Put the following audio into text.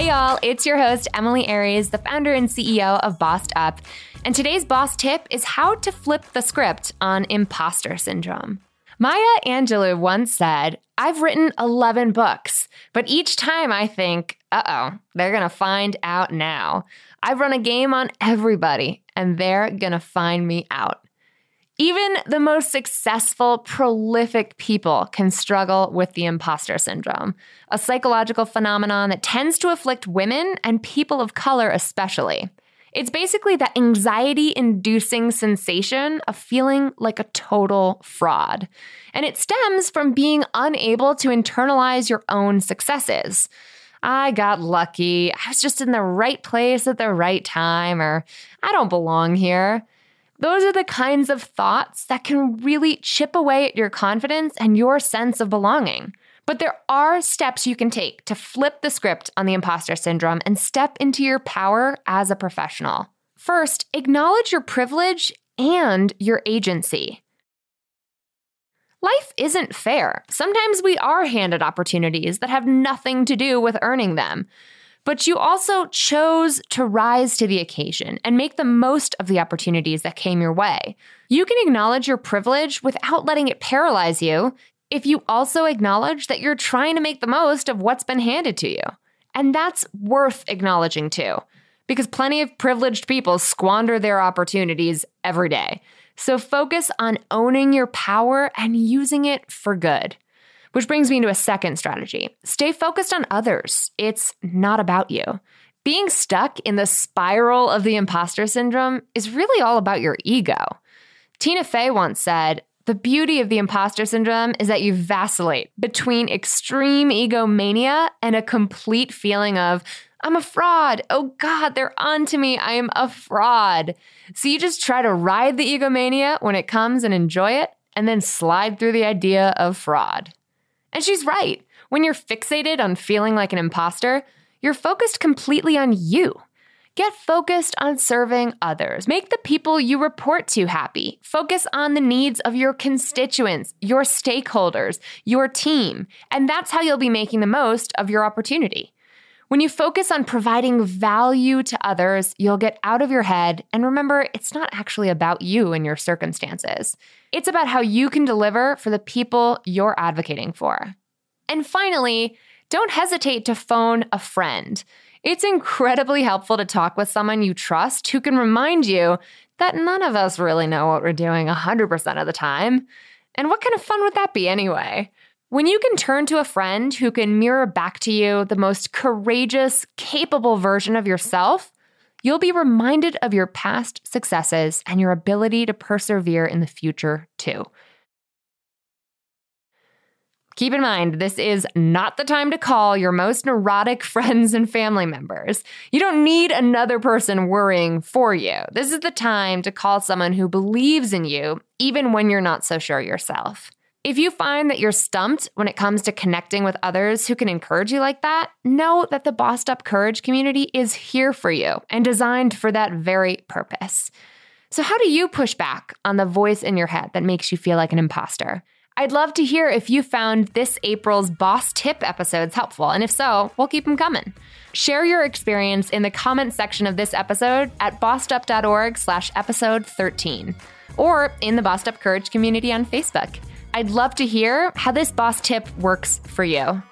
Hey, y'all, it's your host, Emilie Aries, the founder and CEO of Bossed Up. And today's boss tip is how to flip the script on imposter syndrome. Maya Angelou once said, I've written 11 books, but each time I think, uh oh, they're to find out now. I've run a game on everybody, and they're to find me out. Even the most successful, prolific people can struggle with the imposter syndrome, a psychological phenomenon that tends to afflict women and people of color especially. It's basically that anxiety inducing sensation of feeling like a total fraud. And it stems from being unable to internalize your own successes. I got lucky. I was just in the right place at the right time, or I don't belong here. Those are the kinds of thoughts that can really chip away at your confidence and your sense of belonging. But there are steps you can take to flip the script on the imposter syndrome and step into your power as a professional. First, acknowledge your privilege and your agency. Life isn't fair. Sometimes we are handed opportunities that have nothing to do with earning them but you also chose to rise to the occasion and make the most of the opportunities that came your way. You can acknowledge your privilege without letting it paralyze you if you also acknowledge that you're trying to make the most of what's been handed to you. And that's worth acknowledging too, because plenty of privileged people squander their opportunities every day. So focus on owning your power and using it for good. Which brings me to a second strategy stay focused on others. It's not about you. Being stuck in the spiral of the imposter syndrome is really all about your ego. Tina Fey once said, the beauty of the imposter syndrome is that you vacillate between extreme egomania and a complete feeling of, I'm a fraud. Oh God, they're on to me. I am a fraud. So you just try to ride the egomania when it comes and enjoy it, and then slide through the idea of fraud. And she's right. When you're fixated on feeling like an imposter, you're focused completely on you. Get focused on serving others. Make the people you report to happy. Focus on the needs of your constituents, your stakeholders, your team. And that's how you'll be making the most of your opportunity. When you focus on providing value to others, you'll get out of your head and remember it's not actually about you and your circumstances. It's about how you can deliver for the people you're advocating for. And finally, don't hesitate to phone a friend. It's incredibly helpful to talk with someone you trust who can remind you that none of us really know what we're doing 100% of the time. And what kind of fun would that be anyway? When you can turn to a friend who can mirror back to you the most courageous, capable version of yourself, you'll be reminded of your past successes and your ability to persevere in the future too. Keep in mind, this is not the time to call your most neurotic friends and family members. You don't need another person worrying for you. This is the time to call someone who believes in you, even when you're not so sure yourself. If you find that you're stumped when it comes to connecting with others who can encourage you like that, know that the Bossed Up Courage community is here for you and designed for that very purpose. So, how do you push back on the voice in your head that makes you feel like an imposter? I'd love to hear if you found this April's Boss Tip episodes helpful, and if so, we'll keep them coming. Share your experience in the comments section of this episode at bossedup.org slash episode 13, or in the Bossed Up Courage community on Facebook. I'd love to hear how this boss tip works for you.